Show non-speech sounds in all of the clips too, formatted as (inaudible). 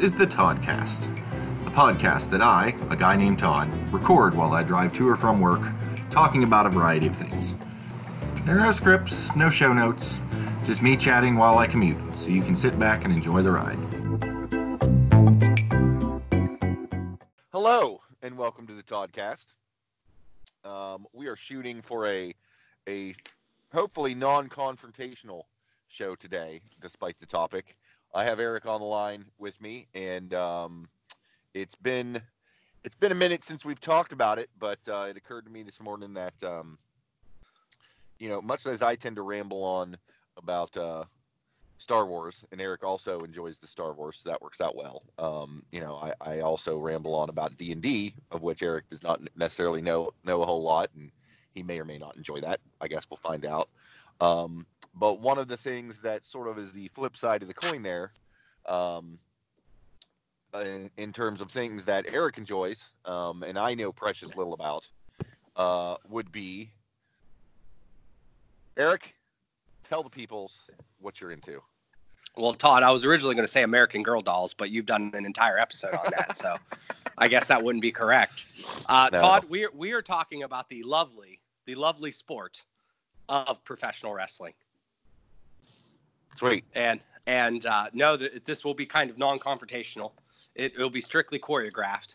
is the Toddcast, a podcast that I, a guy named Todd, record while I drive to or from work, talking about a variety of things. There are no scripts, no show notes, just me chatting while I commute, so you can sit back and enjoy the ride. Hello, and welcome to the Toddcast. Um, we are shooting for a a hopefully non-confrontational show today, despite the topic. I have Eric on the line with me, and um, it's been it's been a minute since we've talked about it, but uh, it occurred to me this morning that um, you know, much as I tend to ramble on about uh, Star Wars, and Eric also enjoys the Star Wars, so that works out well. Um, you know, I, I also ramble on about D and D, of which Eric does not necessarily know know a whole lot, and he may or may not enjoy that. I guess we'll find out. Um, but one of the things that sort of is the flip side of the coin there, um, in, in, terms of things that Eric enjoys, um, and I know precious little about, uh, would be Eric. Tell the peoples what you're into. Well, Todd, I was originally going to say American Girl dolls, but you've done an entire episode on that, so I guess that wouldn't be correct. Uh, no. Todd, we are, we are talking about the lovely, the lovely sport of professional wrestling. Sweet. And and uh, no, th- this will be kind of non-confrontational. It will be strictly choreographed,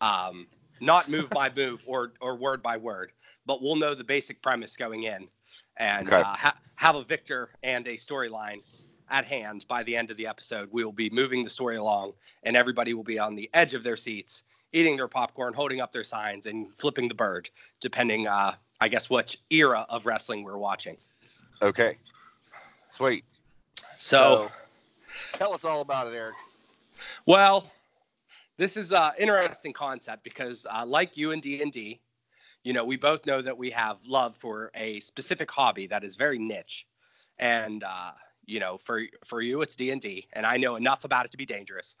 um, not move by (laughs) move or or word by word, but we'll know the basic premise going in, and okay. uh, ha- have a victor and a storyline at hand by the end of the episode. We will be moving the story along, and everybody will be on the edge of their seats, eating their popcorn, holding up their signs, and flipping the bird, depending uh, I guess which era of wrestling we're watching. Okay. Sweet. So, so tell us all about it, Eric. Well, this is an interesting concept because, uh, like you and D and D, you know, we both know that we have love for a specific hobby that is very niche, and uh, you know, for for you it's D and D, and I know enough about it to be dangerous.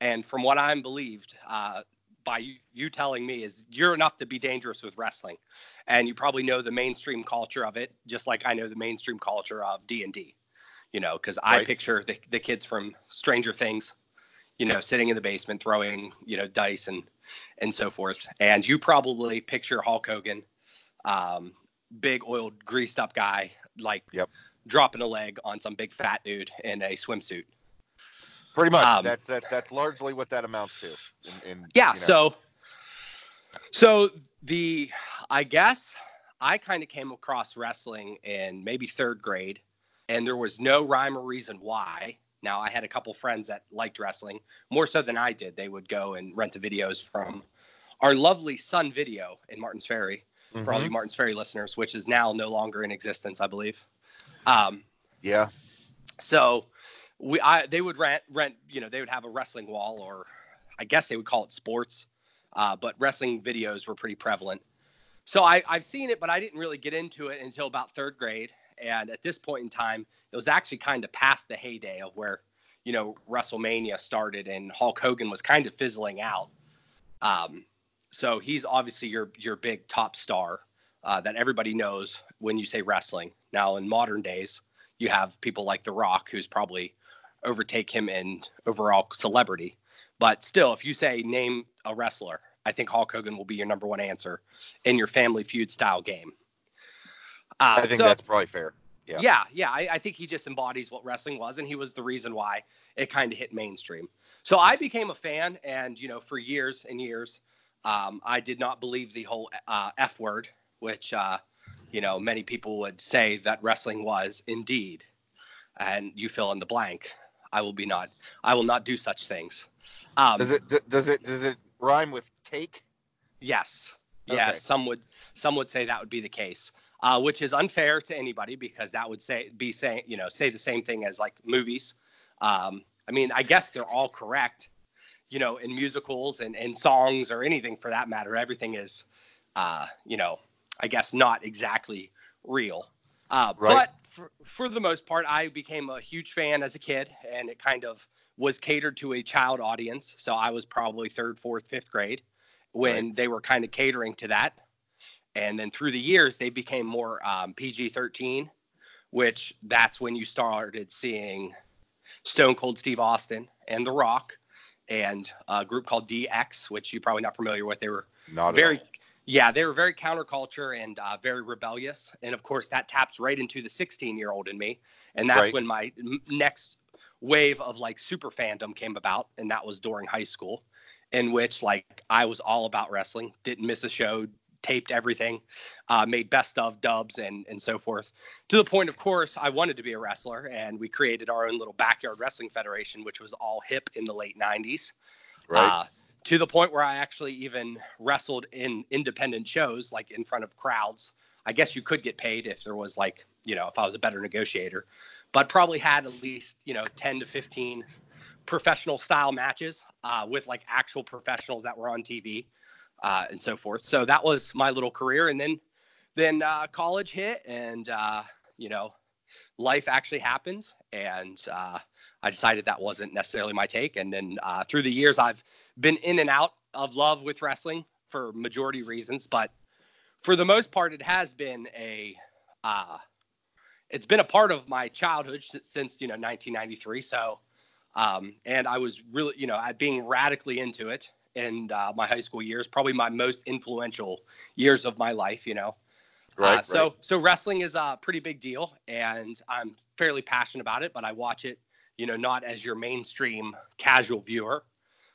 And from what I'm believed, uh, by you, you telling me is you're enough to be dangerous with wrestling, and you probably know the mainstream culture of it, just like I know the mainstream culture of D and D. You know, because I picture the the kids from Stranger Things, you know, sitting in the basement throwing you know dice and and so forth, and you probably picture Hulk Hogan, um, big oiled greased up guy, like yep. dropping a leg on some big fat dude in a swimsuit. Pretty much. Um, that's that, that's largely what that amounts to. In, in, yeah. You know. So so the I guess I kind of came across wrestling in maybe third grade, and there was no rhyme or reason why. Now I had a couple friends that liked wrestling more so than I did. They would go and rent the videos from our lovely Sun Video in Martins Ferry mm-hmm. for all you mm-hmm. Martins Ferry listeners, which is now no longer in existence, I believe. Um, yeah. So we I they would rent rent you know they would have a wrestling wall or I guess they would call it sports, uh, but wrestling videos were pretty prevalent. So I, I've seen it, but I didn't really get into it until about third grade. And at this point in time, it was actually kind of past the heyday of where you know WrestleMania started and Hulk Hogan was kind of fizzling out. Um, so he's obviously your your big top star uh, that everybody knows when you say wrestling. Now in modern days, you have people like The Rock, who's probably overtake him in overall celebrity. But still, if you say name a wrestler, I think Hulk Hogan will be your number one answer in your Family Feud style game. Uh, I think so, that's probably fair. Yeah, yeah, yeah I, I, think he just embodies what wrestling was, and he was the reason why it kind of hit mainstream. So I became a fan, and you know, for years and years, um, I did not believe the whole uh, F word, which uh, you know many people would say that wrestling was indeed, and you fill in the blank. I will be not. I will not do such things. Um, does it does it does it rhyme with take? Yes. Okay. Yeah. Some would some would say that would be the case, uh, which is unfair to anybody because that would say be saying you know say the same thing as like movies. Um, I mean, I guess they're all correct. You know, in musicals and, and songs or anything for that matter, everything is, uh, you know, I guess not exactly real. Uh, right. But for, for the most part, I became a huge fan as a kid, and it kind of was catered to a child audience. So I was probably third, fourth, fifth grade when right. they were kind of catering to that. And then through the years, they became more um, PG 13, which that's when you started seeing Stone Cold Steve Austin and The Rock and a group called DX, which you're probably not familiar with. They were Not very yeah, they were very counterculture and uh, very rebellious, and of course that taps right into the 16 year old in me, and that's Right. when my next wave of like super fandom came about, and that was during high school, in which like I was all about wrestling, didn't miss a show, taped everything, uh, made best of dubs and and so forth. To the point, of course, I wanted to be a wrestler, and we created our own little backyard wrestling federation, which was all hip in the late 90s Right. uh, to the point where I actually even wrestled in independent shows, like in front of crowds. I guess you could get paid if there was like, you know, if I was a better negotiator, but probably had at least, you know, 10 to 15 professional style matches uh, with like actual professionals that were on TV uh, and so forth. So that was my little career. And then, then uh, college hit and, uh, you know, life actually happens. And uh, I decided that wasn't necessarily my take. And then uh, through the years, I've been in and out of love with wrestling for majority reasons, but for the most part, it has been a uh, it's been a part of my childhood since you know 1993. So, um, and I was really you know I being radically into it in uh, my high school years, probably my most influential years of my life. You know, Right, uh, so right. so wrestling is a pretty big deal, and I'm fairly passionate about it. But I watch it, you know, not as your mainstream casual viewer.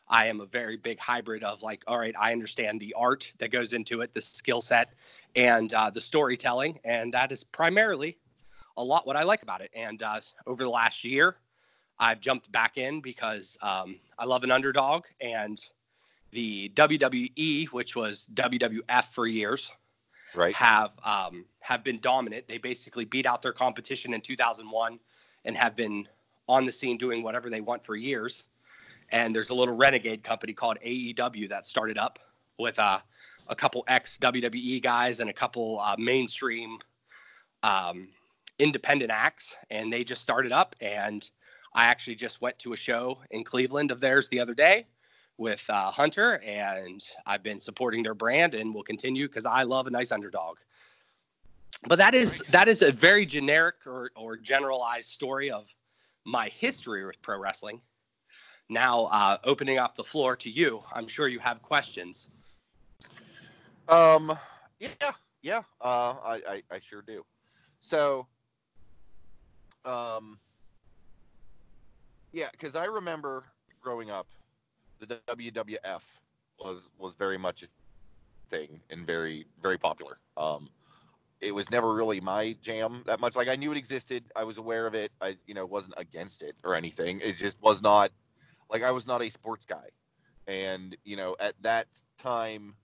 I am a very big hybrid of like, all right, I understand the art that goes into it, the skill set, and uh, the storytelling, and that is primarily a lot what I like about it. And uh, over the last year, I've jumped back in because um, I love an underdog, and the WWE, which was WWF for years, right. have um, have been dominant. They basically beat out their competition in 2001 and have been on the scene doing whatever they want for years. And there's a little renegade company called AEW that started up with uh, a couple ex WWE guys and a couple uh, mainstream um, independent acts, and they just started up. And I actually just went to a show in Cleveland of theirs the other day with uh, Hunter, and I've been supporting their brand and will continue because I love a nice underdog. But that is that is a very generic or, or generalized story of my history with pro wrestling. Now, uh, opening up the floor to you, I'm sure you have questions. Um, yeah, yeah, uh, I, I, I sure do. So, um, yeah, because I remember growing up, the WWF was was very much a thing and very very popular. Um, it was never really my jam that much. Like I knew it existed, I was aware of it. I you know wasn't against it or anything. It just was not like I was not a sports guy, and you know at that time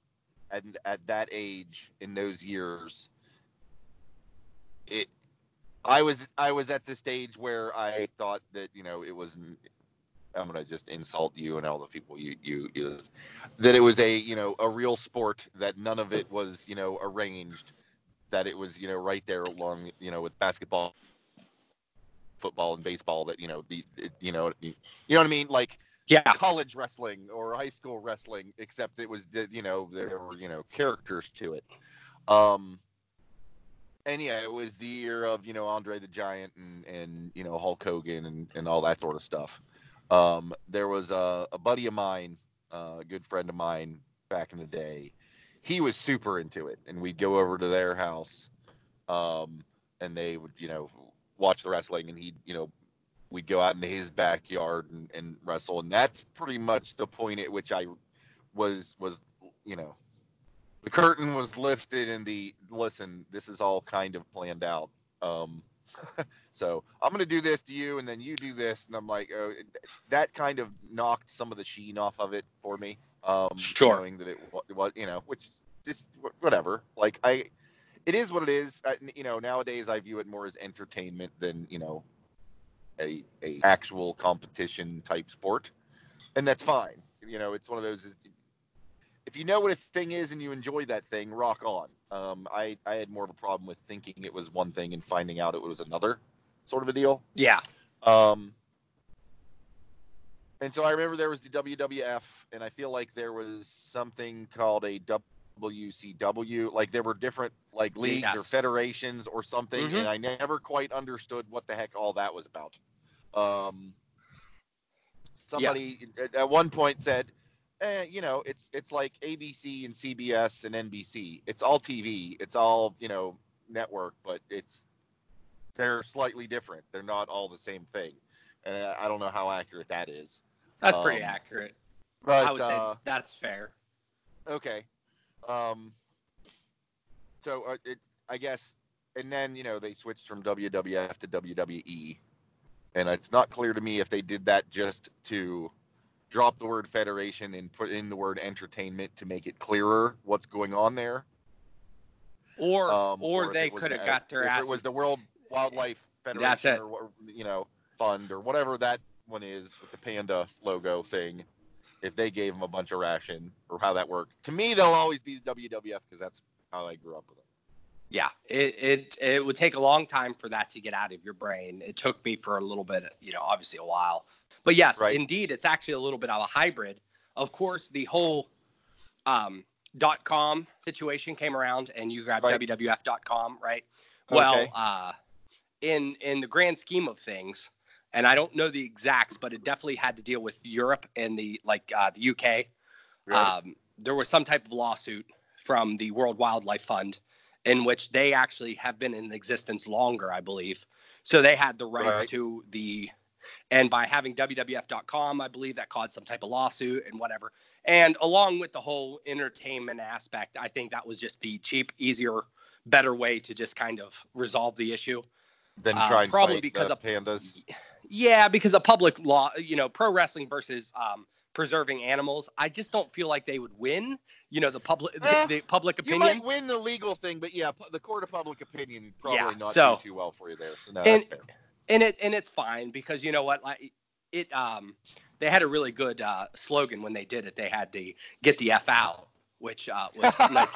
at at that age in those years it I was I was at the stage where I thought that you know it was I'm gonna just insult you and all the people you you use that it was a you know a real sport that none of it was you know arranged that it was you know right there along you know with basketball football and baseball that you know the you know you know what I mean like Yeah, college wrestling or high school wrestling, except it was you know there were you know characters to it. Um, and yeah, it was the year of you know Andre the Giant and and you know Hulk Hogan and and all that sort of stuff. Um, there was a, a buddy of mine, uh, a good friend of mine back in the day. He was super into it, and we'd go over to their house, um, and they would you know watch the wrestling, and he'd you know we'd go out into his backyard and, and wrestle, and that's pretty much the point at which I was was you know the curtain was lifted and the listen this is all kind of planned out um (laughs) so i'm going to do this to you and then you do this and i'm like oh, that kind of knocked some of the sheen off of it for me um Sure. knowing that it was you know which just whatever. Like i it is what it is. I, you know nowadays i view it more as entertainment than you know a, a actual competition type sport and that's fine. You know it's one of those if you know what a thing is and you enjoy that thing rock on. Um, I, I had more of a problem with thinking it was one thing and finding out it was another sort of a deal yeah, um, and so I remember there was the WWF, and I feel like there was something called a WCW. Like there were different like leagues or federations or something, Mhm. and I never quite understood what the heck all that was about. Um, somebody at, at one point said, eh, you know, it's it's like ABC and CBS and NBC. It's all TV. It's all you know network, but it's they're slightly different. They're not all the same thing. And I, don't know how accurate that is. That's pretty Um, accurate. But I would say uh, that's fair. okay. Um. So uh, it, I guess, and then you know they switched from WWF to WWE, and it's not clear to me if they did that just to drop the word federation and put in the word entertainment to make it clearer what's going on there. Or Um, or, if they could have got their if ass. It was the World Wildlife Federation That's it. or you know fund or whatever that one is with the panda logo thing. If they gave them a bunch of ration or how that worked, to me they'll always be the WWF because that's how I grew up with them. yeah, it, it it would take a long time for that to get out of your brain. It took me for a little bit, you know, obviously a while. But yes, Right. indeed, it's actually a little bit of a hybrid. Of course, the whole um, dot com situation came around, and you grabbed Right. WWF.com, right? Well, uh, in in the grand scheme of things, and I don't know the exacts, but it definitely had to deal with Europe and the like uh, the UK. Um, there was some type of lawsuit from the World Wildlife Fund in which they actually have been in existence longer, I believe. So they had the rights Right. to the, and by having WWF.com, I believe that caused some type of lawsuit and whatever. And along with the whole entertainment aspect, I think that was just the cheap, easier, better way to just kind of resolve the issue. Then uh, try and probably because the of- pandas. Yeah, because of public law, you know, pro wrestling versus um, preserving animals, I just don't feel like they would win. You know, the public, Eh, the, the public You opinion. might win the legal thing, but yeah, the court of public opinion probably Yeah, not so- do too well for you there. So no, And- that's fair. and it and it's fine because you know what like it um they had a really good uh slogan when they did it they had the get the f out which uh was (laughs) nice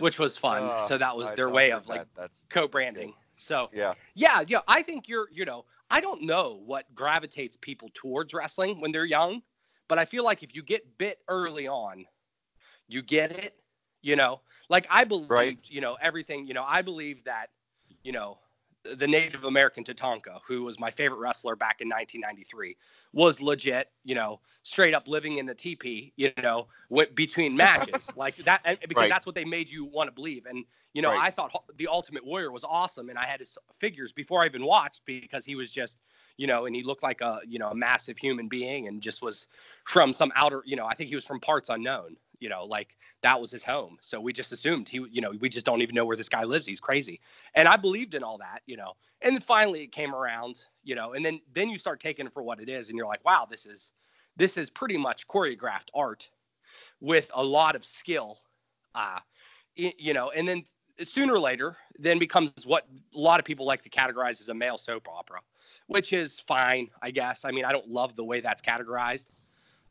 which was fun Uh, so that was I- their way of like. That's co-branding so yeah. yeah yeah i think you're you know i don't know what gravitates people towards wrestling when they're young but i feel like if you get bit early on you get it you know like i believe Right. you know everything you know i believe that you know the native american tatanka who was my favorite wrestler back in 1993 was legit you know straight up living in the teepee you know went between matches (laughs) like that and because Right. that's what they made you want to believe and you know Right. i thought the ultimate warrior was awesome and i had his figures before i even watched because he was just you know and he looked like a you know a massive human being and just was from some outer you know i think he was from parts unknown you know like that was his home. So we just assumed he you know we just don't even know where this guy lives. He's crazy. And i believed in all that you know. And then finally it came around you know and then then you start taking it for what it is and you're like wow this is this is pretty much choreographed art with a lot of skill uh you know. And then sooner or later then becomes what a lot of people like to categorize as a male soap opera which is fine i guess. I mean i don't love the way that's categorized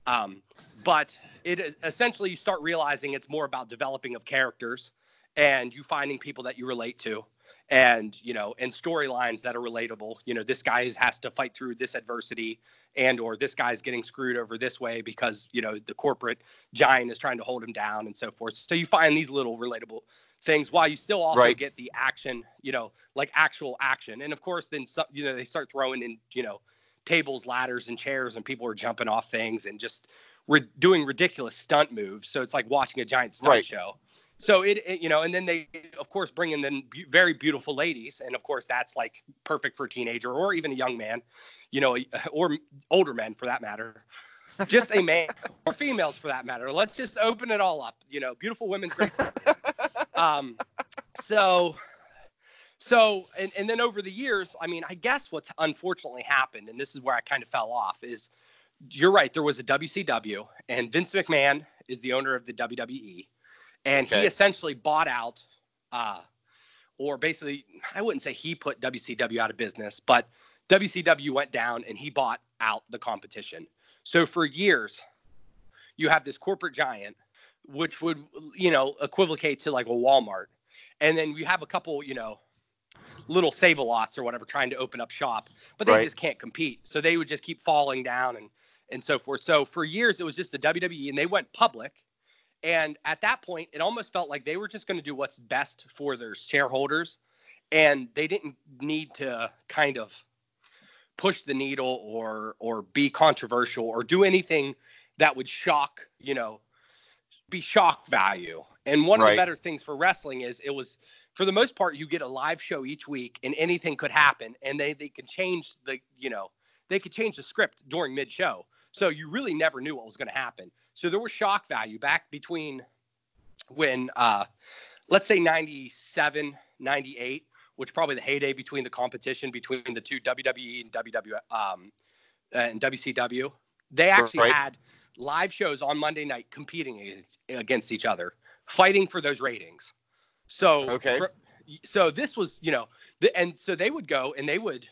um, but it is essentially you start realizing it's more about developing of characters and you finding people that you relate to and you know and storylines that are relatable. You know this guy has to fight through this adversity and or this guy's getting screwed over this way because you know the corporate giant is trying to hold him down and so forth. So you find these little relatable things while you still also Right. get the action you know like actual action. And of course then some, you know they start throwing in you know tables ladders and chairs and people are jumping off things and just re- doing ridiculous stunt moves. So it's like watching a giant stunt Right. show. So it, it you know and then they of course bring in then be- very beautiful ladies. And of course that's like perfect for a teenager or even a young man you know or older men for that matter. Just a man (laughs) or females for that matter. Let's just open it all up you know. Beautiful women's great (laughs) um so so and, and then over the years i mean i guess what's unfortunately happened and this is where i kind of fell off is you're right there was a wcw and vince mcmahon is the owner of the wwe and he essentially bought out uh or basically i wouldn't say he put wcw out of business but wcw went down and he bought out the competition. So for years you have this corporate giant which would you know equivocate to like a walmart and then you have a couple you know little save a lots or whatever trying to open up shop but they Right. just can't compete so they would just keep falling down and and so forth so for years it was just the wwe and they went public and at that point it almost felt like they were just going to do what's best for their shareholders and they didn't need to kind of push the needle or or be controversial or do anything that would shock, you know, be shock value. And one Right. of the better things for wrestling is it was for the most part you get a live show each week and anything could happen and they they can change the you know they could change the script during mid show so you really never knew what was going to happen. So there was shock value back between when uh let's say 97 98 which probably the heyday between the competition between the two WWE and WW um and WCW they actually Right. had live shows on Monday night competing against, against each other fighting for those ratings so Okay. for- so this was, you know, the, and so they would go and they would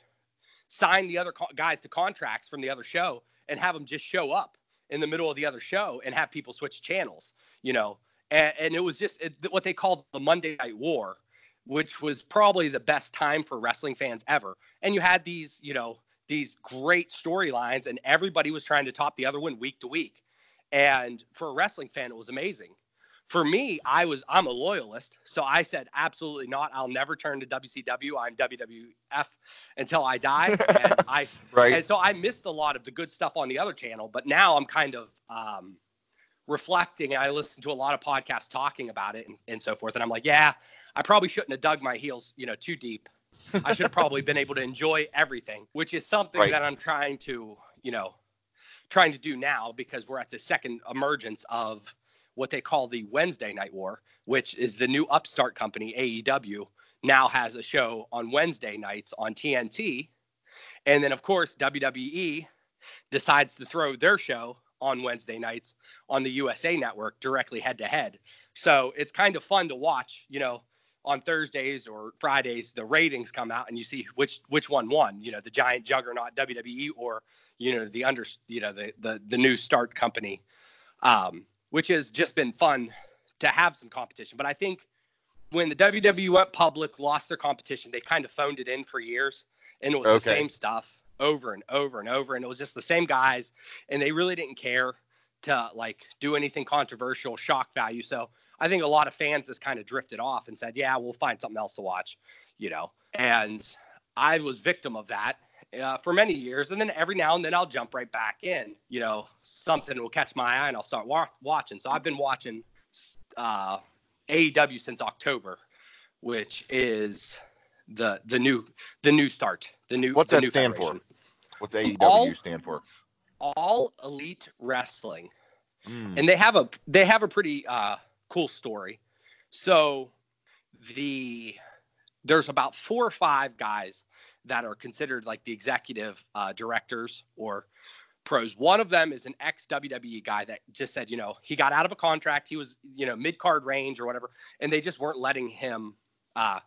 sign the other co- guys to contracts from the other show and have them just show up in the middle of the other show and have people switch channels, you know, and, and it was just it, what they called the Monday Night War, which was probably the best time for wrestling fans ever. And you had these, you know, these great storylines, and everybody was trying to top the other one week to week. And for a wrestling fan, it was amazing for me, I was I'm a loyalist, so I said absolutely not. I'll never turn to WCW. I'm WWF until I die. And (laughs) I Right. and so I missed a lot of the good stuff on the other channel, but now I'm kind of um, reflecting. I listen to a lot of podcasts talking about it and, and so forth, and I'm like, yeah, I probably shouldn't have dug my heels, you know, too deep. I should have probably been able to enjoy everything, which is something Right. that I'm trying to, you know, trying to do now because we're at the second emergence of what they call the Wednesday Night War, which is the new upstart company AEW now has a show on Wednesday nights on TNT. And then of course WWE decides to throw their show on Wednesday nights on the USA network directly head to head. So it's kind of fun to watch, you know, on Thursdays or Fridays the ratings come out and you see which which one won, you know, the giant juggernaut WWE or you know the under you know the the the new start company um which has just been fun to have some competition. But I think when the WWE went public, lost their competition, they kind of phoned it in for years, and it was the same stuff over and over and over, and it was just the same guys, and they really didn't care to like do anything controversial, shock value. So I think a lot of fans just kind of drifted off and said, "Yeah, we'll find something else to watch," you know. And I was victim of that uh, for many years, and then every now and then I'll jump right back in. You know, something will catch my eye and I'll start wa- watching. So I've been watching uh, AEW since October, which is the the new the new start, the new. What's the that new stand federation. for? What's AEW All- stand for? All Elite Wrestling Mm. and they have a they have a pretty uh, cool story. So the there's about four or five guys that are considered like the executive uh, directors or pros. One of them is an ex WWE guy that just said, you know, he got out of a contract. He was, you know, mid card range or whatever, and they just weren't letting him uh,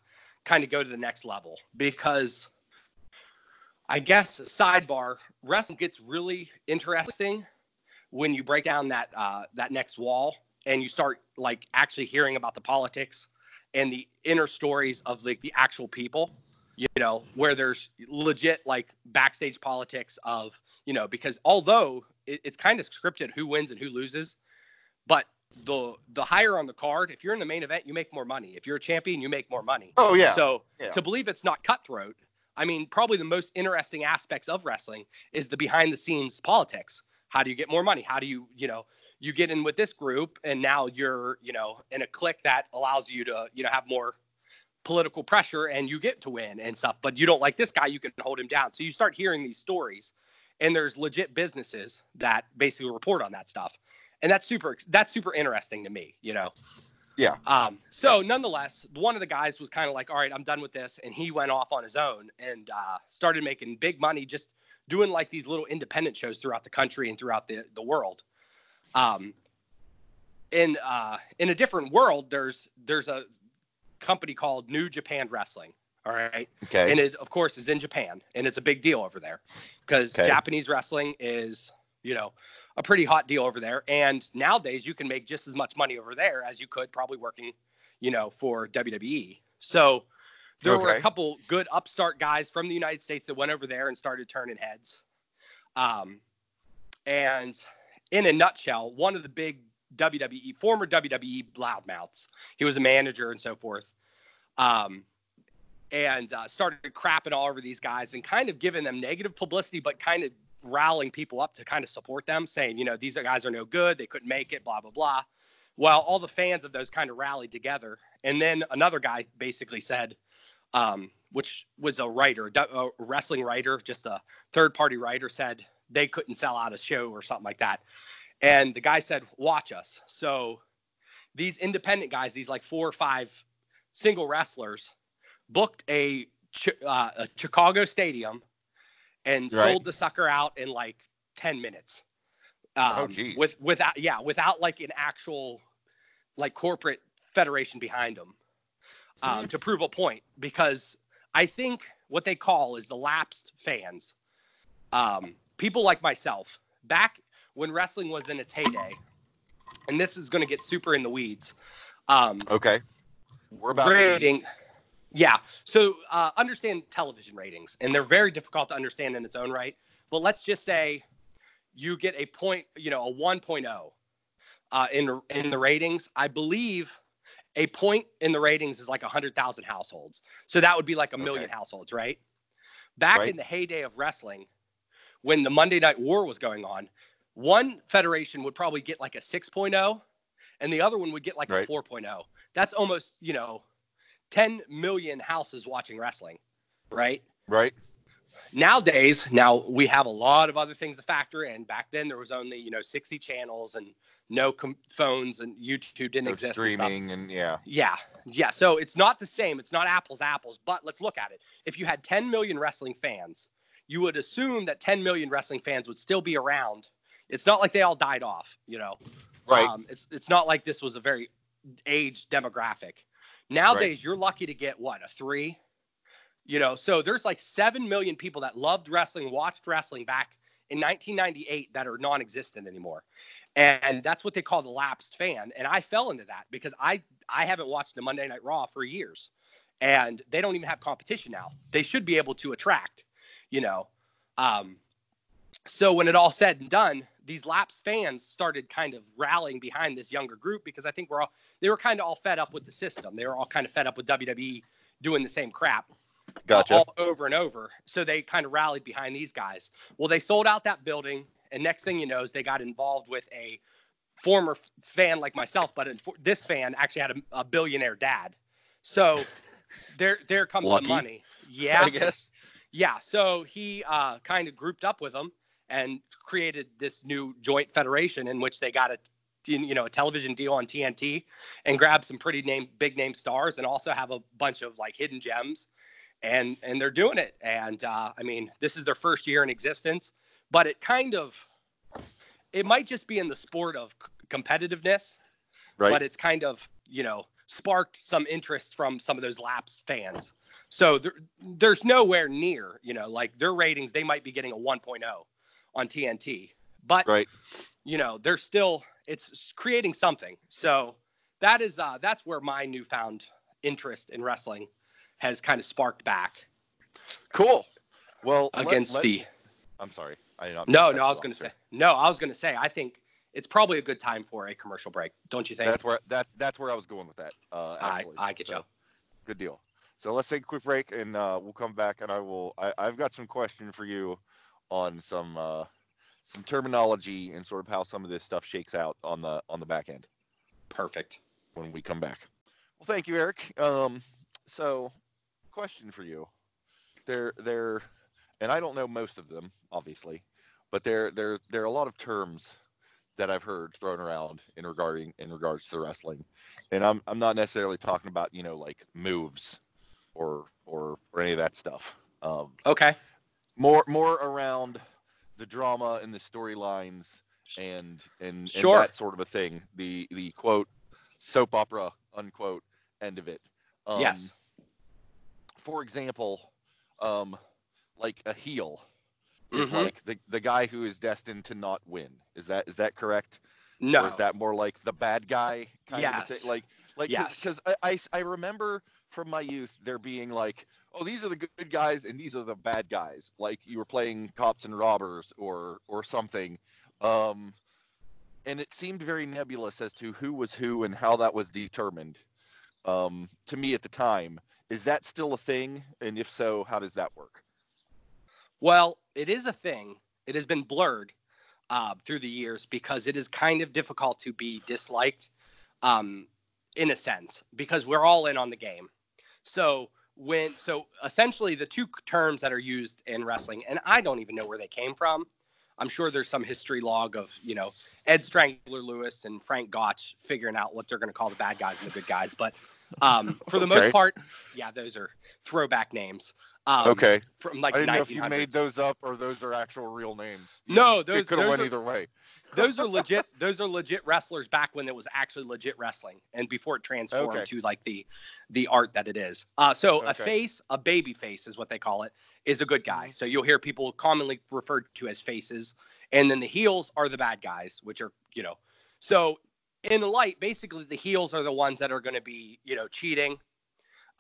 kind of go to the next level because I guess sidebar wrestling gets really interesting when you break down that uh, that next wall and you start like actually hearing about the politics and the inner stories of like the actual people you know where there's legit like backstage politics of you know because although it, it's kind of scripted who wins and who loses but the the higher on the card if you're in the main event you make more money if you're a champion you make more money Oh yeah. so Yeah. to believe it's not cutthroat, I mean, probably the most interesting aspects of wrestling is the behind the scenes politics. How do you get more money? How do you, you know, you get in with this group and now you're, you know, in a clique that allows you to, you know, have more political pressure and you get to win and stuff. But you don't like this guy, you can hold him down. So you start hearing these stories and there's legit businesses that basically report on that stuff. And that's super that's super interesting to me, you know. Yeah. Um, so nonetheless, one of the guys was kind of like, all right, I'm done with this. And he went off on his own and uh, started making big money just doing like these little independent shows throughout the country and throughout the, the world. Um, in uh, in a different world, there's there's a company called New Japan Wrestling. All right. Okay. And it, of course, is in Japan, and it's a big deal over there because Okay. Japanese wrestling is, you know, a pretty hot deal over there. And nowadays, you can make just as much money over there as you could probably working, you know, for WWE. So there were a couple good upstart guys from the United States that went over there and started turning heads. Um, and in a nutshell, one of the big WWE, former WWE loudmouths, he was a manager and so forth. Um, and uh, started crapping all over these guys and kind of giving them negative publicity, but kind of rallying people up to kind of support them, saying, you know, these guys are no good, they couldn't make it, blah blah blah. Well, all the fans of those kind of rallied together, and then another guy basically said, um, which was a writer, a wrestling writer, just a third party writer, said they couldn't sell out a show or something like that. And the guy said, watch us. So these independent guys, these like four or five single wrestlers, booked a, uh, a Chicago stadium and right. sold the sucker out in like 10 minutes. Oh, um, oh, geez. With without yeah, without like an actual like corporate federation behind them um, to prove a point because I think what they call is the lapsed fans. Um, people like myself, back when wrestling was in its heyday, and this is going to get super in the weeds. Um, okay. We're about rating. Yeah. So uh, understand television ratings, and they're very difficult to understand in its own right. But let's just say you get a point, you know, a 1.0 uh, in in the ratings. I believe a point in the ratings is like 100,000 households. So that would be like a million okay. households, right? Back right. in the heyday of wrestling, when the Monday Night War was going on, one federation would probably get like a 6.0 and the other one would get like right. a 4.0. That's almost, you know, 10 million houses watching wrestling, right? Right. Nowadays, now we have a lot of other things to factor in. Back then, there was only, you know, 60 channels and no com- phones and YouTube didn't no exist. Streaming and, and, yeah. Yeah. Yeah. So it's not the same. It's not apples apples, but let's look at it. If you had 10 million wrestling fans, you would assume that 10 million wrestling fans would still be around. It's not like they all died off, you know. Right. Um, it's it's not like this was a very aged demographic. Nowadays, right. you're lucky to get what a three. You know, so there's like seven million people that loved wrestling, watched wrestling back in 1998 that are non-existent anymore and that's what they call the lapsed fan. And I fell into that because I I haven't watched the Monday Night Raw for years, and they don't even have competition now. They should be able to attract, you know. Um, so when it all said and done, these laps fans started kind of rallying behind this younger group because I think we're all they were kind of all fed up with the system. They were all kind of fed up with WWE doing the same crap. Gotcha. all over and over. So they kind of rallied behind these guys. Well, they sold out that building. And next thing you know is they got involved with a former fan like myself, but this fan actually had a, a billionaire dad. So (laughs) there there comes Lucky, some money. Yeah. I guess. Yeah. So he uh, kind of grouped up with them and created this new joint federation in which they got a you know a television deal on TNT and grab some pretty name big name stars and also have a bunch of like hidden gems and and they're doing it and uh, I mean this is their first year in existence but it kind of it might just be in the sport of competitiveness, right. but it's kind of you know sparked some interest from some of those lapsed fans. So there, there's nowhere near you know like their ratings they might be getting a 1.0 on TNT, but right. you know they're still it's creating something. So that is uh, that's where my newfound interest in wrestling has kind of sparked back. Cool. Well, against let, let, the I'm sorry. I no, no. I was going to say no. I was going to say I think it's probably a good time for a commercial break. Don't you think? That's where that that's where I was going with that. Uh, I I get so, you. Good deal. So let's take a quick break and uh, we'll come back and I will. I, I've got some question for you on some uh, some terminology and sort of how some of this stuff shakes out on the on the back end. Perfect. When we come back. Well, thank you, Eric. Um, so question for you. There there and I don't know most of them, obviously, but there there there are a lot of terms that I've heard thrown around in regarding in regards to wrestling, and I'm I'm not necessarily talking about you know like moves or or or any of that stuff. Um, okay. More more around the drama and the storylines and and, sure. and that sort of a thing. The the quote soap opera unquote end of it. Um, yes. For example, um, like a heel is mm-hmm. like the the guy who is destined to not win. Is that is that correct? No. Or is that more like the bad guy kind yes. of thing? Like like yes. because I, I I remember from my youth there being like oh these are the good guys and these are the bad guys like you were playing cops and robbers or or something um and it seemed very nebulous as to who was who and how that was determined um to me at the time Is that still a thing? And if so, how does that work? Well, it is a thing. It has been blurred uh, through the years because it is kind of difficult to be disliked, um, in a sense, because we're all in on the game. So when so essentially the two terms that are used in wrestling, and I don't even know where they came from. I'm sure there's some history log of you know Ed Strangler Lewis and Frank Gotch figuring out what they're going to call the bad guys and the good guys, but um, for the Okay. most part, yeah, those are throwback names. Um, okay. From like I didn't know if you made those up or those are actual real names. No, those could have went are, either way. (laughs) those are legit. Those are legit wrestlers back when it was actually legit wrestling, and before it transformed Okay. to like the the art that it is. Uh, so a face, a baby face is what they call it, is a good guy. So you'll hear people commonly referred to as faces, and then the heels are the bad guys, which are you know. So in the light, basically the heels are the ones that are going to be you know cheating,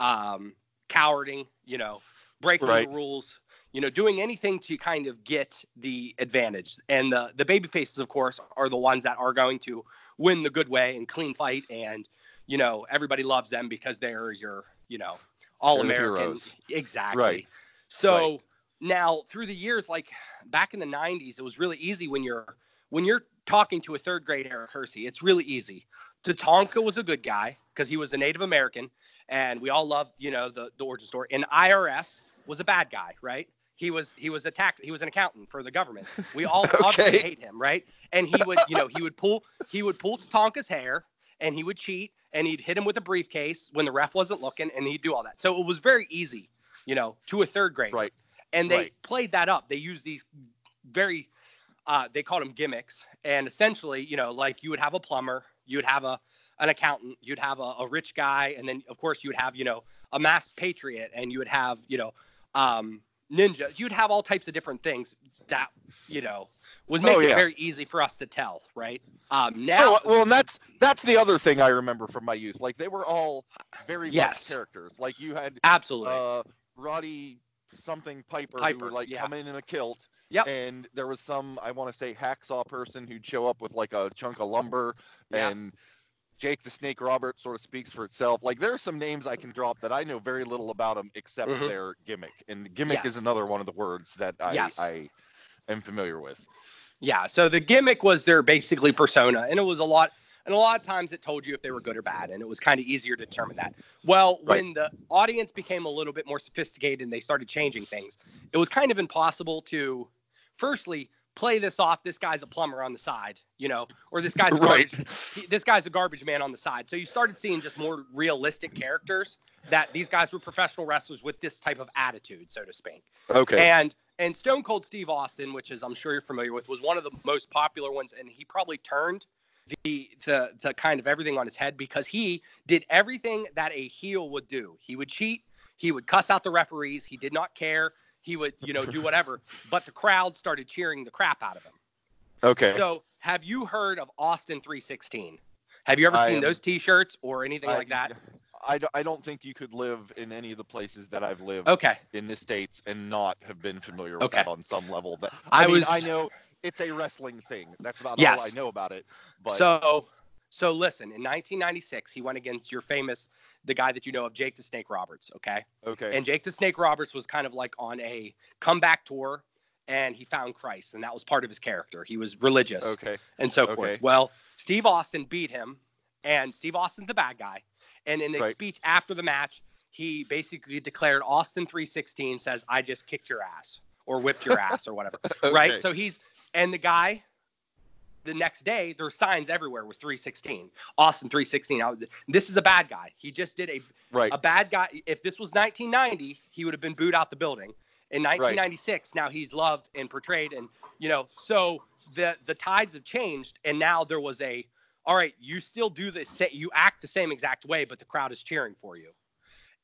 um, cowarding, you know, breaking Right. the rules, you know, doing anything to kind of get the advantage. And the the baby faces, of course, are the ones that are going to win the good way and clean fight, and you know, everybody loves them because they're your, you know, all They're American. Exactly. Right. So Right. now through the years, like back in the '90s, it was really easy when you're when you're talking to a third grade Eric Hersey. It's really easy. Tatanka was a good guy because he was a Native American, and we all love you know, the the origin story. And IRS was a bad guy, right? He was he was a tax he was an accountant for the government. We all (laughs) obviously Okay. hate him, right? And he would, you know, he would pull he would pull Tatanka's hair and he would cheat and he'd hit him with a briefcase when the ref wasn't looking and he'd do all that. So it was very easy, you know, to a third grade Right. And they Right. played that up. They used these very uh, they called them gimmicks. And essentially, you know, like you would have a plumber, you would have a an accountant, you'd have a, a rich guy, and then of course you would have, you know, a masked patriot, and you would have, you know, um, ninja. You'd have all types of different things that, you know, would make Oh, it very easy for us to tell, right? Um, now, Oh, well, and that's that's the other thing I remember from my youth. Like they were all very Yes. characters. Like you had absolutely. uh, Roddy something Piper, who Piper, would like yeah. come in in a kilt. Yep. And there was some I want to say hacksaw person who'd show up with like a chunk of lumber, Yeah. and Jake the Snake Robert sort of speaks for itself. Like there are some names I can drop that I know very little about them except Mhm. their gimmick, and gimmick Yes. is another one of the words that I Yes. I am familiar with. Yeah, so the gimmick was their basically persona, and it was a lot, and a lot of times it told you if they were good or bad, and it was kind of easier to determine that. Well, Right. when the audience became a little bit more sophisticated and they started changing things, it was kind of impossible to, firstly, play this off. This guy's a plumber on the side, you know, or this guy's Right. garbage, this guy's a garbage man on the side. So you started seeing just more realistic characters that these guys were professional wrestlers with this type of attitude, so to speak. Okay. And and Stone Cold Steve Austin, which is I'm sure you're familiar with, was one of the most popular ones, and he probably turned the the the kind of everything on his head because he did everything that a heel would do. He would cheat, he would cuss out the referees, he did not care, he would you know do (laughs) whatever, but the crowd started cheering the crap out of him. okay. So have you heard of Austin 316? Have you ever I seen those T-shirts or anything I- like that? I, don't- I don't think you could live in any of the places that I've lived Okay. in the states and not have been familiar with Okay. that on some level. That I I, mean, was- I know it's a wrestling thing. That's about Yes. all I know about it. But So, so listen. In 1996, he went against your famous, the guy that you know of, Jake the Snake Roberts. Okay, okay, and Jake the Snake Roberts was kind of like on a comeback tour, and he found Christ, and that was part of his character. He was religious okay, and so okay. forth. Well, Steve Austin beat him, and Steve Austin's the bad guy. And in a Right. speech after the match, he basically declared Austin 316 says, "I just kicked your ass." Or whipped your (laughs) ass, or whatever, Okay. right? So he's and the guy the next day there's signs everywhere with 316 austin 316 Now, this is a bad guy. He just did a, right, a bad guy. If this was 1990 he would have been booed out the building. In 1996 now he's loved and portrayed and you know so the the tides have changed and now there was a all right you still do the same you act the same exact way but the crowd is cheering for you.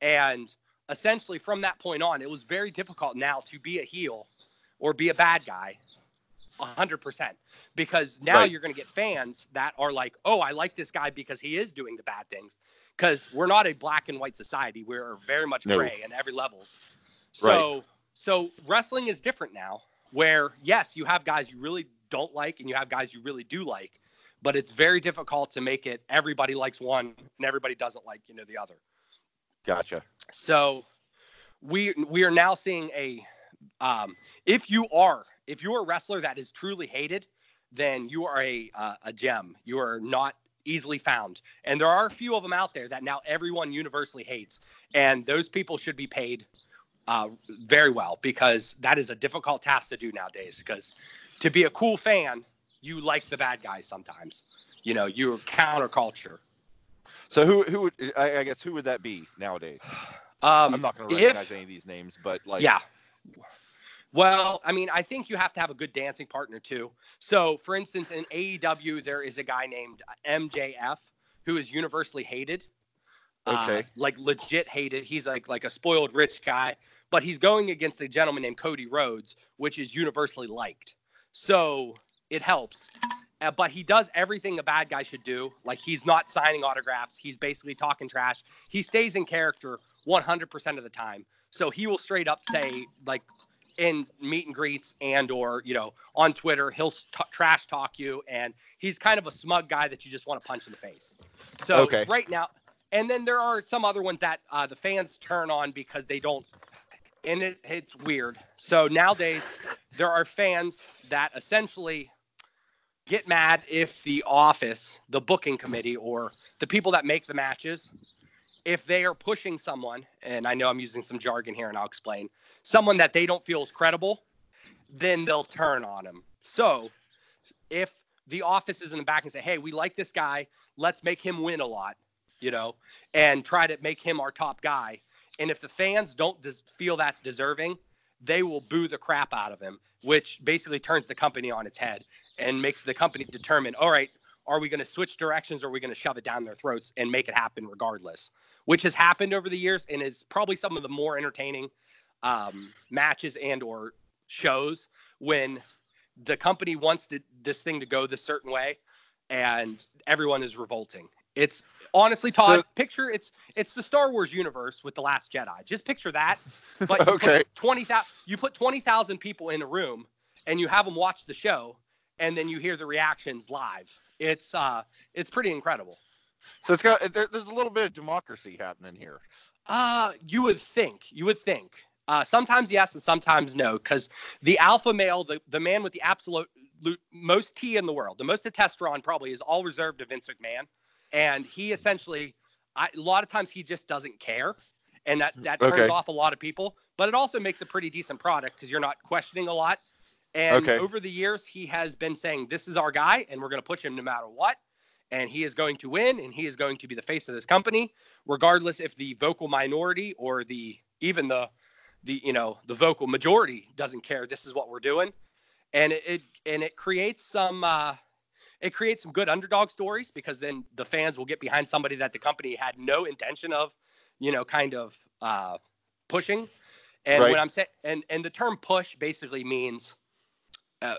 And essentially from that point on it was very difficult now to be a heel or be a bad guy 100% because now Right. you're going to get fans that are like oh i like this guy because he is doing the bad things because we're not a black and white society we're very much No. gray in every levels so so wrestling is different now where yes you have guys you really don't like and you have guys you really do like but it's very difficult to make it everybody likes one and everybody doesn't like you know the other Gotcha. So we we are now seeing a um, if you are if you're a wrestler that is truly hated, then you are a uh, a gem. You are not easily found, and there are a few of them out there that now everyone universally hates, and those people should be paid uh, very well because that is a difficult task to do nowadays. Because to be a cool fan, you like the bad guys sometimes. You know, you're counterculture. So who who would I, I guess who would that be nowadays? (sighs) Um, I'm not going to if- recognize any of these names, but like yeah. Well, I mean, I think you have to have a good dancing partner too. So, for instance, in AEW, there is a guy named MJF who is universally hated. Uh, like legit hated. He's like like a spoiled rich guy, but he's going against a gentleman named Cody Rhodes, which is universally liked. So it helps. Uh, but he does everything a bad guy should do. Like he's not signing autographs. He's basically talking trash. He stays in character 100% of the time. So he will straight up say like in meet and greets and or you know on Twitter he'll t- trash talk you and he's kind of a smug guy that you just want to punch in the face. So Okay. right now, and then there are some other ones that uh, the fans turn on because they don't, and it, it's weird. So nowadays there are fans that essentially get mad if the office, the booking committee, or the people that make the matches, if they are pushing someone, and I know I'm using some jargon here and I'll explain, someone that they don't feel is credible, then they'll turn on him. So if the office is in the back and say, hey, we like this guy, let's make him win a lot, you know, and try to make him our top guy. And if the fans don't des- feel that's deserving, they will boo the crap out of him, which basically turns the company on its head and makes the company determine, all right, are we going to switch directions or are we going to shove it down their throats and make it happen regardless? Which has happened over the years and is probably some of the more entertaining um, matches and or shows when the company wants to, this thing to go this certain way and everyone is revolting. It's honestly, Todd, So- picture it's it's the Star Wars universe with the Last Jedi. Just picture that, (laughs) but Okay. put twenty thousand you put twenty thousand people in a room and you have them watch the show, and then you hear the reactions live. It's uh, it's pretty incredible. So it's got there, there's a little bit of democracy happening here. Uh, you would think. You would think. Uh, sometimes yes and sometimes no, because the alpha male, the, the man with the absolute most T in the world, the most testosterone probably is all reserved to Vince McMahon. And he essentially, I, a lot of times he just doesn't care. And that, that turns Okay. off a lot of people. But it also makes a pretty decent product because you're not questioning a lot. And Okay. over the years, he has been saying, this is our guy and we're going to push him no matter what. And he is going to win and he is going to be the face of this company regardless if the vocal minority or the even the the you know the vocal majority doesn't care this is what we're doing and it, it and it creates some uh it creates some good underdog stories because then the fans will get behind somebody that the company had no intention of you know kind of uh pushing and Right. when i'm saying and and the term push basically means uh,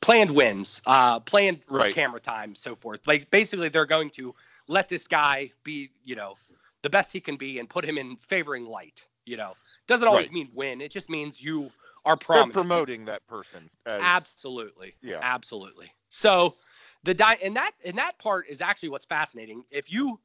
planned wins, uh, planned Right. camera time, so forth. Like basically, they're going to let this guy be, you know, the best he can be and put him in favoring light. You know, doesn't always Right. mean win. It just means you are They're promoting that person as Absolutely. Yeah. Absolutely. So the di- and that and that part is actually what's fascinating. If you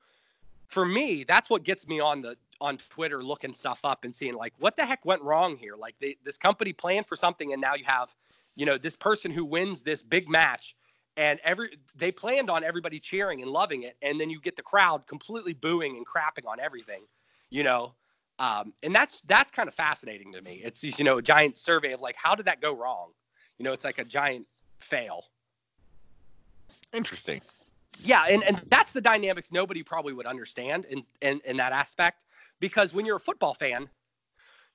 for me, that's what gets me on the on Twitter looking stuff up and seeing like what the heck went wrong here? Like they, this company planned for something and now you have, you know, this person who wins this big match and every they planned on everybody cheering and loving it and then you get the crowd completely booing and crapping on everything, you know. Um, and that's that's kind of fascinating to me. It's you know a giant survey of like how did that go wrong? You know, it's like a giant fail. interesting. Yeah, and, and that's the dynamics nobody probably would understand in, in in that aspect because when you're a football fan,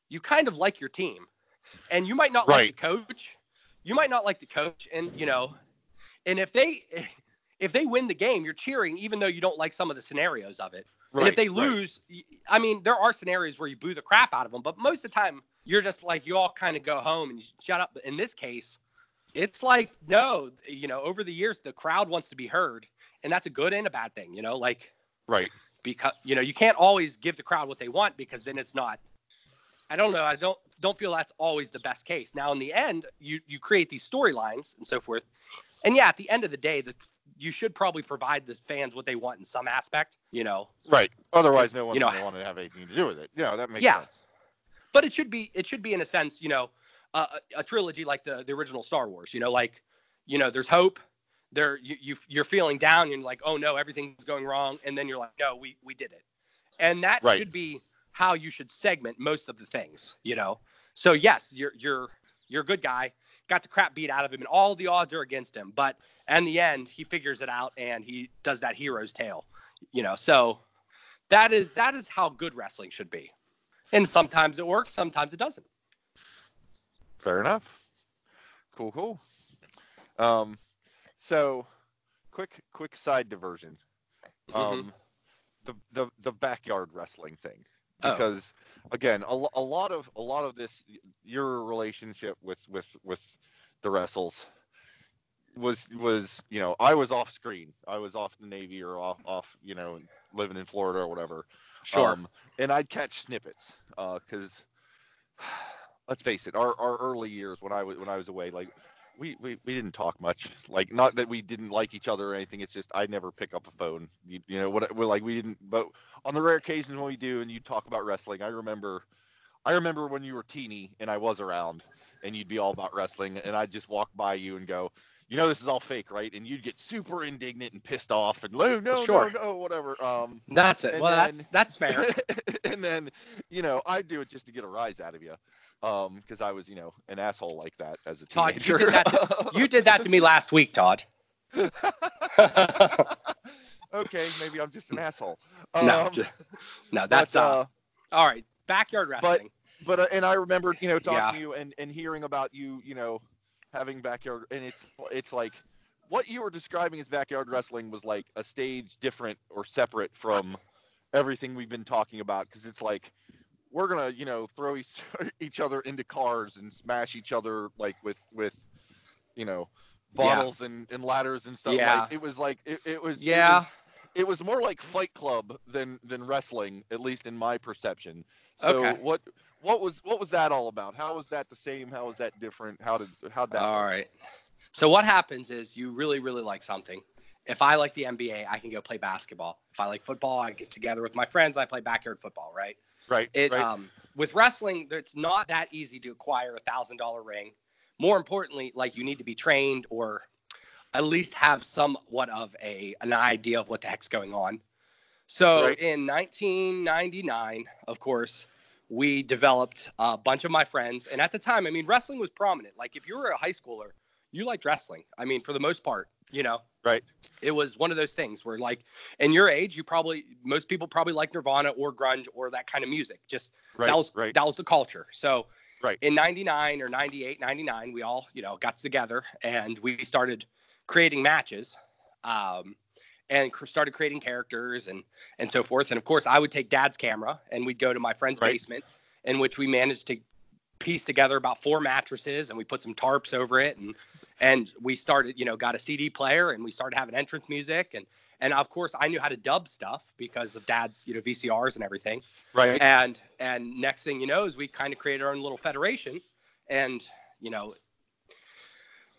you kind of like your team, and you might not like Right. the coach, you might not like the coach, and you know, and if they (laughs) if they win the game, you're cheering even though you don't like some of the scenarios of it. Right. and if they right. lose, y I mean, there are scenarios where you boo the crap out of them, but most of the time you're just like you all kind of go home and you shut up. But in this case, it's like no, you know, over the years the crowd wants to be heard, and that's a good and a bad thing, you know, like Right. Because you know you can't always give the crowd what they want because then it's not. I don't know. I don't don't feel that's always the best case. Now in the end, you you create these storylines and so forth, and yeah, at the end of the day, the you should probably provide the fans what they want in some aspect, you know. Right. Otherwise, no one You know, want to have anything to do with it. Yeah, that makes Yeah. sense. But it should be it should be in a sense, you know, a, a trilogy like the the original Star Wars. You know, like you know, there's hope. There you, you you're feeling down. And you're like, oh no, everything's going wrong, and then you're like, no, we we did it, and that Right. should be how you should segment most of the things. You know, so yes, you're you're you're a good guy. Got the crap beat out of him, and all the odds are against him. But in the end, he figures it out, and he does that hero's tale. You know, so that is that is how good wrestling should be. And sometimes it works, sometimes it doesn't. Fair enough. Cool, cool. Um, so quick, quick side diversion. Um, the the the backyard wrestling thing, Oh. because again, a, a lot of a lot of this, your relationship with with with the wrestles was was you know I was off screen, I was off the Navy or off off you know living in Florida or whatever. Sure. Um, and I'd catch snippets because (sighs) let's face it, our, our early years when I was when I was away, like we, we, we didn't talk much. (laughs) Like not that we didn't like each other or anything. It's just I never pick up a phone. You, you know what? We're like we didn't. But on the rare occasions when we do, and you talk about wrestling, I remember. I remember when you were teeny and I was around, and you'd be all about wrestling, and I'd just walk by you and go, you know, this is all fake, right? And you'd get super indignant and pissed off and no, no, Sure. no, no, whatever. Um, That's it. Well, that's that's fair. (laughs) and then, you know, I'd do it just to get a rise out of you, um, because I was, you know, an asshole like that as a Todd, you teenager. did that to- you did that to me last week, Todd. (laughs) okay, maybe I'm just an asshole. (laughs) no, Um, j- no, that's but, uh, all right. Backyard wrestling. but uh, and I remember, you know, talking Yeah. to you and and hearing about you, you know, having backyard, and it's it's like what you were describing as backyard wrestling was like a stage different or separate from everything we've been talking about because it's like we're gonna you know throw each, (laughs) each other into cars and smash each other like with with you know Yeah. bottles and, and ladders and stuff Yeah. like it was like it, it was it Yeah. was- it was more like Fight Club than than wrestling, at least in my perception. So Okay. what what was what was that all about? How was that the same? How was that different? How did how did that? All right. So what happens is you really, really like something. If I like the NBA, I can go play basketball. If I like football, I get together with my friends. I play backyard football, right? Right. It right. um with wrestling, it's not that easy to acquire a thousand dollar ring. More importantly, like you need to be trained or at least have somewhat of a an idea of what the heck's going on. So Right. in 1999, of course, we developed a bunch of my friends, and at the time, I mean, wrestling was prominent. Like if you were a high schooler, you liked wrestling. I mean, for the most part, you know right. it was one of those things where like in your age you probably most people probably like nirvana or grunge or that kind of music just Right. that was right. that was the culture so Right. in 99 or 98 99 we all you know got together and we started creating matches um, and cr- started creating characters and and so forth and of course i would take dad's camera and we'd go to my friend's Right. basement in which we managed to piece together about four mattresses and we put some tarps over it and and we started you know got a cd player and we started having entrance music and and of course i knew how to dub stuff because of dad's you know vcrs and everything. Right. and and next thing you know is we kind of created our own little federation and you know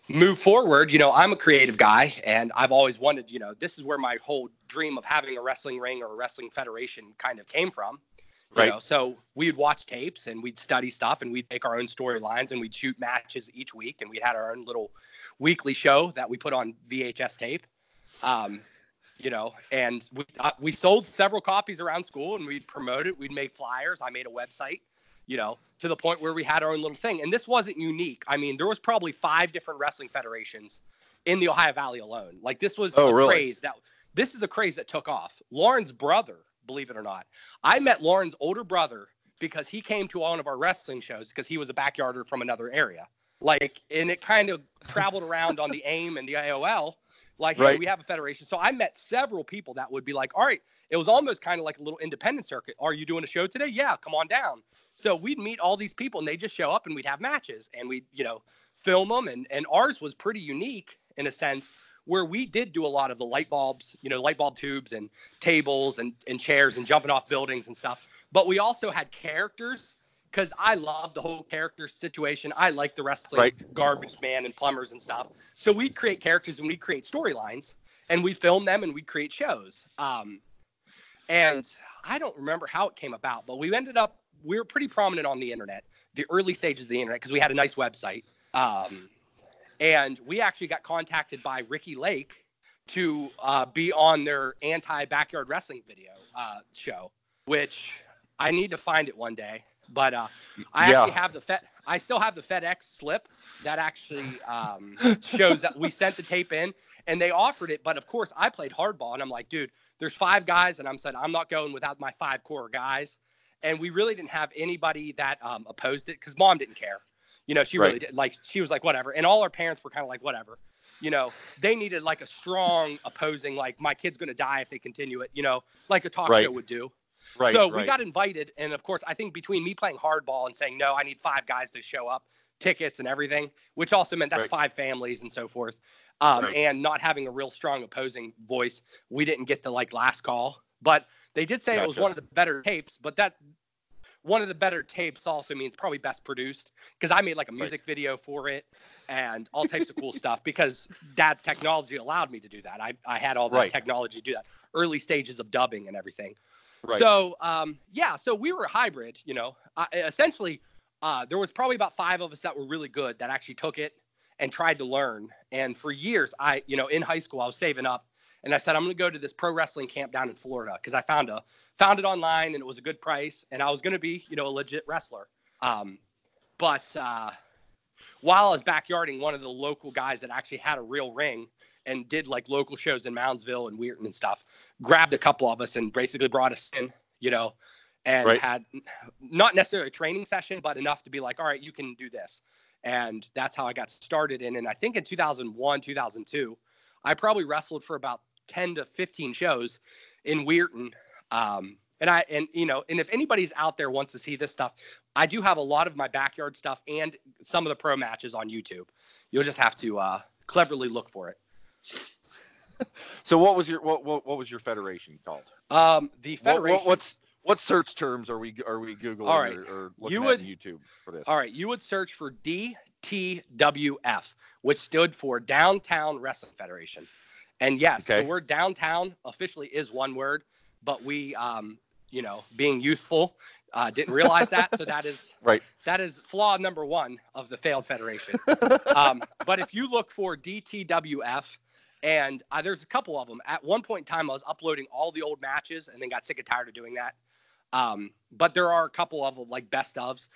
move forward. You know i'm a creative guy and i've always wanted you know this is where my whole dream of having a wrestling ring or a wrestling federation kind of came from you Right. know so we'd watch tapes and we'd study stuff and we'd make our own storylines and we'd shoot matches each week and we had our own little weekly show that we put on vhs tape. Um, you know and we, uh, we sold several copies around school and we'd promote it. We'd make flyers. I made a website you know to the point where we had our own little thing. And this wasn't unique. I mean there was probably five different wrestling federations in the ohio valley alone. Like this was Oh, a really? craze that this is a craze that took off. Lauren's brother believe it or not. I met lauren's older brother because he came to one of our wrestling shows because he was a backyarder from another area. Like and it kind of traveled around on the (laughs) aim and the aol like hey we have a federation. So i met several people that would be like all right. It was almost kind of like a little independent circuit. Are you doing a show today? Yeah come on down. So we'd meet all these people and they just show up and we'd have matches and we'd you know film them and and ours was pretty unique in a sense where we did do a lot of the light bulbs you know light bulb tubes and tables and, and chairs and jumping off buildings and stuff but we also had characters because I love the whole character situation. I like the wrestling Right. garbage man and plumbers and stuff. So we'd create characters and we'd create storylines. and we film them and we create shows. Um, and I don't remember how it came about, but we ended up we were pretty prominent on the internet, the early stages of the internet, because we had a nice website. Um, and we actually got contacted by Ricki Lake to uh, be on their anti backyard wrestling video uh, show, which I need to find it one day. But uh, I Yeah. actually have the Fed. I still have the FedEx slip that actually um, shows that we sent the tape in, and they offered it. But of course, I played hardball, and I'm like, dude, there's five guys, and I'm said I'm not going without my five core guys. And we really didn't have anybody that um, opposed it because mom didn't care. You know, she really did. Like she was like, whatever. And all our parents were kind of like, whatever. You know, they needed like a strong opposing, like my kid's gonna die if they continue it. You know, like a talk Right. show would do. Right. so right. we got invited, and of course, I think between me playing hardball and saying no, I need five guys to show up, tickets and everything, which also meant that's Right. five families and so forth. Um, Right. And not having a real strong opposing voice, we didn't get the like last call. But they did say it was one of the better tapes. But that one of the better tapes also means probably best produced because I made like a music video for it and all types of cool stuff because dad's technology allowed me to do that. I, I had all that Right. technology to do that, early stages of dubbing and everything. Right. So um, yeah, so we were a hybrid. You know, uh, essentially, uh, there was probably about five of us that were really good that actually took it and tried to learn. And for years, I, you know, in high school, I was saving up, and I said I'm going to go to this pro wrestling camp down in Florida because I found a found it online and it was a good price, and I was going to be, you know, a legit wrestler. Um, but uh, while I was backyarding, one of the local guys that actually had a real ring and did like local shows in Moundsville and Weirton and stuff, grabbed a couple of us and basically brought us in, you know, and Right. had not necessarily a training session, but enough to be like, all right, you can do this. And that's how I got started. And, and I think in 2001, 2002, I probably wrestled for about 10 to 15 shows in Weirton. Um, and I, and you know, and if anybody's out there wants to see this stuff, I do have a lot of my backyard stuff and some of the pro matches on YouTube. You'll just have to uh, cleverly look for it. (laughs) So what was your what what, what was your federation called? Um, the What- federation. What, what's what search terms are we are we googling All right. or, or looking You at would- on YouTube for this? All right, you would search for DTWF, which stood for Downtown Wrestling Federation. And yes, Okay. the word downtown officially is one word, but we, um, you know, being youthful, uh, didn't realize that. So that is (laughs) Right. that is flaw number one of the failed federation. (laughs) um, but if you look for DTWF, and uh, there's a couple of them. At one point in time, I was uploading all the old matches, and then got sick and tired of doing that. Um, but there are a couple of like best ofs.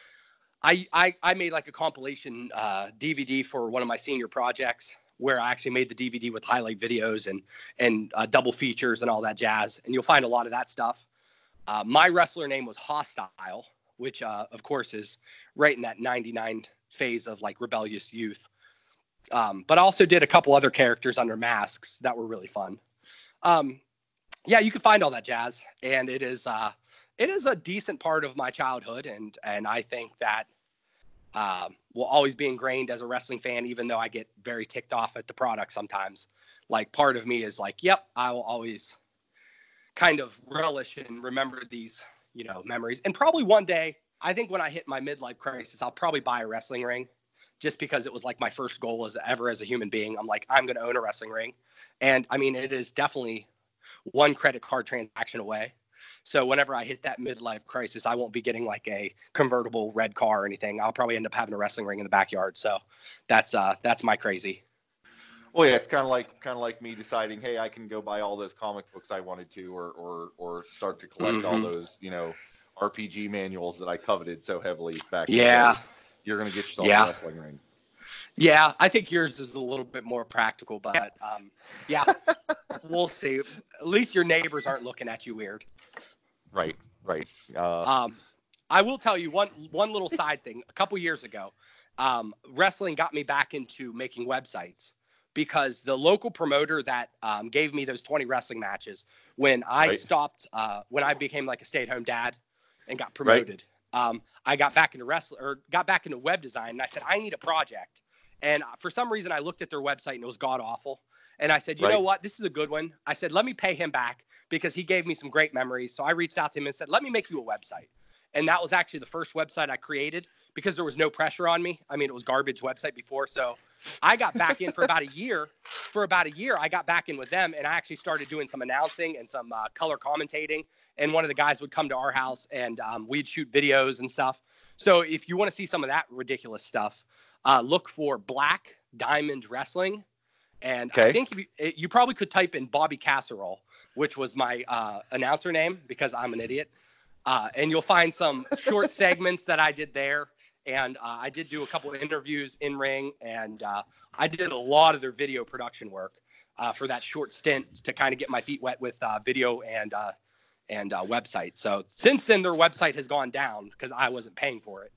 I, I I made like a compilation uh, DVD for one of my senior projects where I actually made the DVD with highlight videos and and uh, double features and all that jazz. And you'll find a lot of that stuff. Uh, my wrestler name was Hostile, which uh, of course is right in that 99 phase of like rebellious youth. Um, but I also did a couple other characters under masks that were really fun. Um, yeah, you can find all that jazz, and it is uh, it is a decent part of my childhood, and and I think that um, will always be ingrained as a wrestling fan, even though I get very ticked off at the product sometimes. Like part of me is like, yep, I will always kind of relish and remember these, you know, memories. And probably one day, I think when I hit my midlife crisis, I'll probably buy a wrestling ring just because it was like my first goal as ever as a human being. I'm like, I'm going to own a wrestling ring. And I mean, it is definitely one credit card transaction away. So whenever I hit that midlife crisis, I won't be getting like a convertible red car or anything. I'll probably end up having a wrestling ring in the backyard. So that's uh that's my crazy. Well, yeah, it's kind of like kind of like me deciding, hey, I can go buy all those comic books I wanted to, or or or start to collect all Mhm. those, you know, RPG manuals that I coveted so heavily back. Yeah. You're gonna get yourself Yeah. a wrestling ring. Yeah, I think yours is a little bit more practical, but um, yeah, we'll see. At least your neighbors aren't looking at you weird. Right. Right. Uh, Um, I will tell you one one little side thing. A couple years ago, um, wrestling got me back into making websites because the local promoter that um, gave me those 20 wrestling matches when I Right. stopped uh, when I became like a stay-at-home dad and got promoted. Um, I got back into wrestling or got back into web design and I said I need a project. And for some reason I looked at their website and it was god awful. And I said, you know what? This is a good one. I said, let me pay him back because he gave me some great memories. So I reached out to him and said, let me make you a website. And that was actually the first website I created because there was no pressure on me. I mean, it was garbage website before, so I got back in for about a year. For about a year, I got back in with them, and I actually started doing some announcing and some uh, color commentating. And one of the guys would come to our house, and um, we'd shoot videos and stuff. So if you want to see some of that ridiculous stuff, uh, look for Black Diamond Wrestling. And I Okay. think you, you probably could type in Bobby Casserole, which was my uh, announcer name because I'm an idiot. Uh, and you'll find some short (laughs) segments that I did there. And uh, I did do a couple of interviews in ring, and uh, I did a lot of their video production work uh, for that short stint to kind of get my feet wet with uh, video and uh, and uh, website. So since then, their website has gone down because I wasn't paying for it.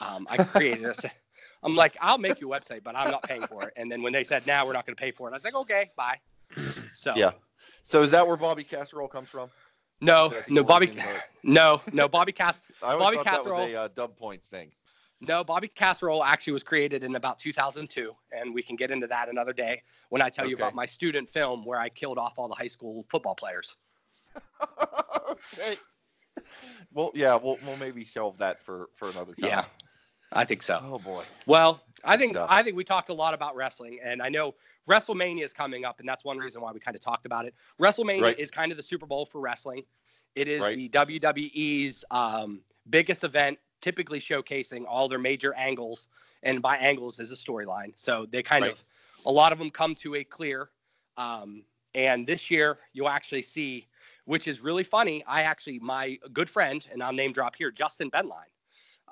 Um, I created a. (laughs) (laughs) I'm like, I'll make you a website, but I'm not paying for it. And then when they said, now we're not going to pay for it, I was like, okay, bye. So Yeah. So is that where Bobby Casserole comes from? no, no, Bobby, origin of it? no, no, Bobby Cass, (laughs) I always Bobby thought Casserole. that was a uh, dub points thing. no, Bobby Casserole actually was created in about 2002, and we can get into that another day when I tell you about my student film where I killed off all the high school football players. (laughs) okay. Well, yeah, we'll we'll maybe shelve that for for another time. Yeah, I think so. Oh boy. Well, I think stuff. I think we talked a lot about wrestling, and I know WrestleMania is coming up, and that's one reason why we kind of talked about it. WrestleMania Right. is kind of the Super Bowl for wrestling. It is Right. the WWE's um, biggest event, typically showcasing all their major angles, and by angles is a storyline. So they kind Right. of, a lot of them come to a clear. Um, and this year you'll actually see, which is really funny. I actually, my good friend, and I'll name drop here, Justin Benline.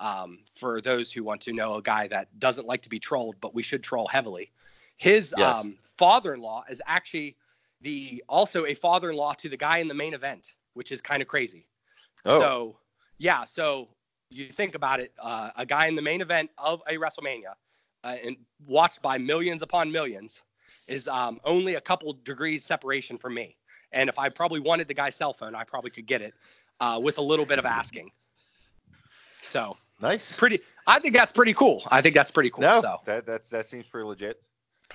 Um, for those who want to know a guy that doesn't like to be trolled, but we should troll heavily. His Yes. um, father-in-law is actually the also a father-in-law to the guy in the main event, which is kind of crazy. Oh. So yeah, so you think about it, uh, a guy in the main event of a WrestleMania, uh, and watched by millions upon millions, is um, only a couple degrees separation from me. And if I probably wanted the guy's cell phone, I probably could get it uh, with a little bit of asking. So Nice. pretty, I think that's pretty cool. I think that's pretty cool. No, So that that's that seems pretty legit.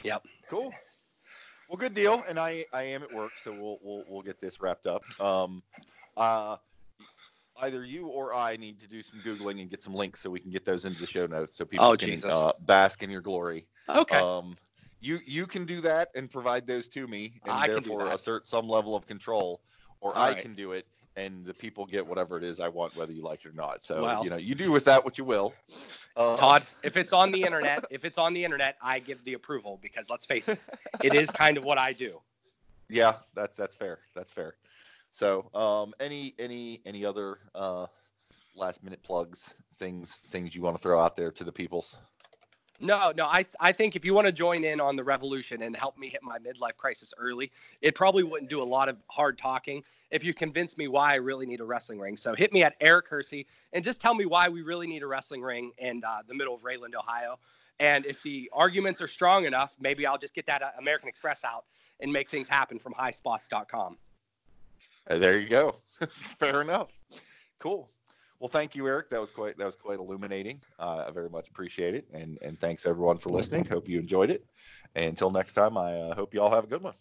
Yep. Cool. Well, good deal. And I I am at work, so we'll we'll we'll get this wrapped up. Um, uh, either you or I need to do some googling and get some links so we can get those into the show notes so people Oh, can Jesus. uh, bask in your glory. okay, Um, you you can do that and provide those to me, and I therefore assert some level of control, or All I right. can do it, and the people get whatever it is I want, whether you like it or not. So Well. you know, you do with that what you will. Uh, Todd, if it's on the internet, if it's on the internet, I give the approval because let's face it, it is kind of what I do. Yeah, that's that's fair. That's fair. So, um, any any any other uh, last minute plugs, things things you want to throw out there to the peoples? No, no, I I think if you want to join in on the revolution and help me hit my midlife crisis early, it probably wouldn't do a lot of hard talking if you convince me why I really need a wrestling ring. So hit me at Eric Hersey and just tell me why we really need a wrestling ring in uh, the middle of Rayland, Ohio. And if the arguments are strong enough, maybe I'll just get that uh, American Express out and make things happen from highspots.com. There you go. (laughs) fair enough. Cool. Well, thank you, Eric. That was quite that was quite illuminating. Uh, I very much appreciate it, and and thanks everyone for listening. Hope you enjoyed it. And until next time, I uh, hope you all have a good one.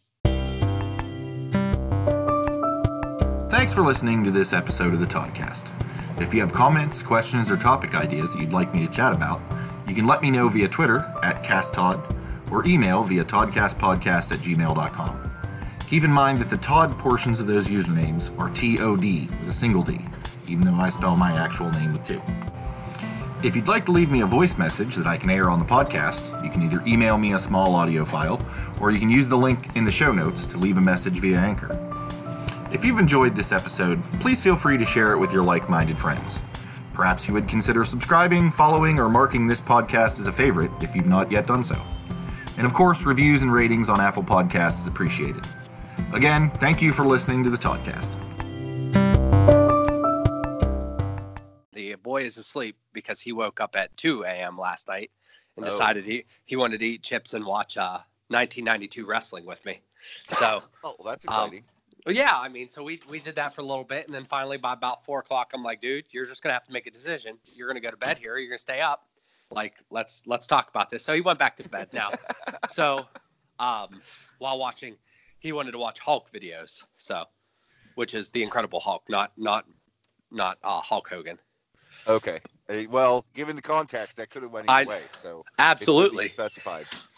Thanks for listening to this episode of the Toddcast. If you have comments, questions, or topic ideas that you'd like me to chat about, you can let me know via Twitter at CastTodd or email via toddcastpodcast at gmail.com. Keep in mind that the Todd portions of those usernames are T-O-D with a single D, even though I spell my actual name with two. If you'd like to leave me a voice message that I can air on the podcast, you can either email me a small audio file or you can use the link in the show notes to leave a message via Anchor. If you've enjoyed this episode, please feel free to share it with your like minded friends. Perhaps you would consider subscribing, following, or marking this podcast as a favorite if you've not yet done so. And of course, reviews and ratings on Apple Podcasts is appreciated. Again, thank you for listening to the Toddcast. Boy is asleep because he woke up at 2 a.m. last night and Oh. decided he, he wanted to eat chips and watch uh, 1992 wrestling with me. So, (laughs) Oh, well, that's Um, exciting. well, yeah, I mean, so we, we did that for a little bit. And then finally, by about four o'clock, I'm like, dude, you're just to have to make a decision. You're to go to bed here. You're to stay up. Like, let's let's talk about this. So he went back to bed now. (laughs) so um, while watching, he wanted to watch Hulk videos. So, which is the Incredible Hulk, not not not uh, Hulk Hogan. Okay. Well, given the context, that could have went either I- way. So Absolutely. It could be specified.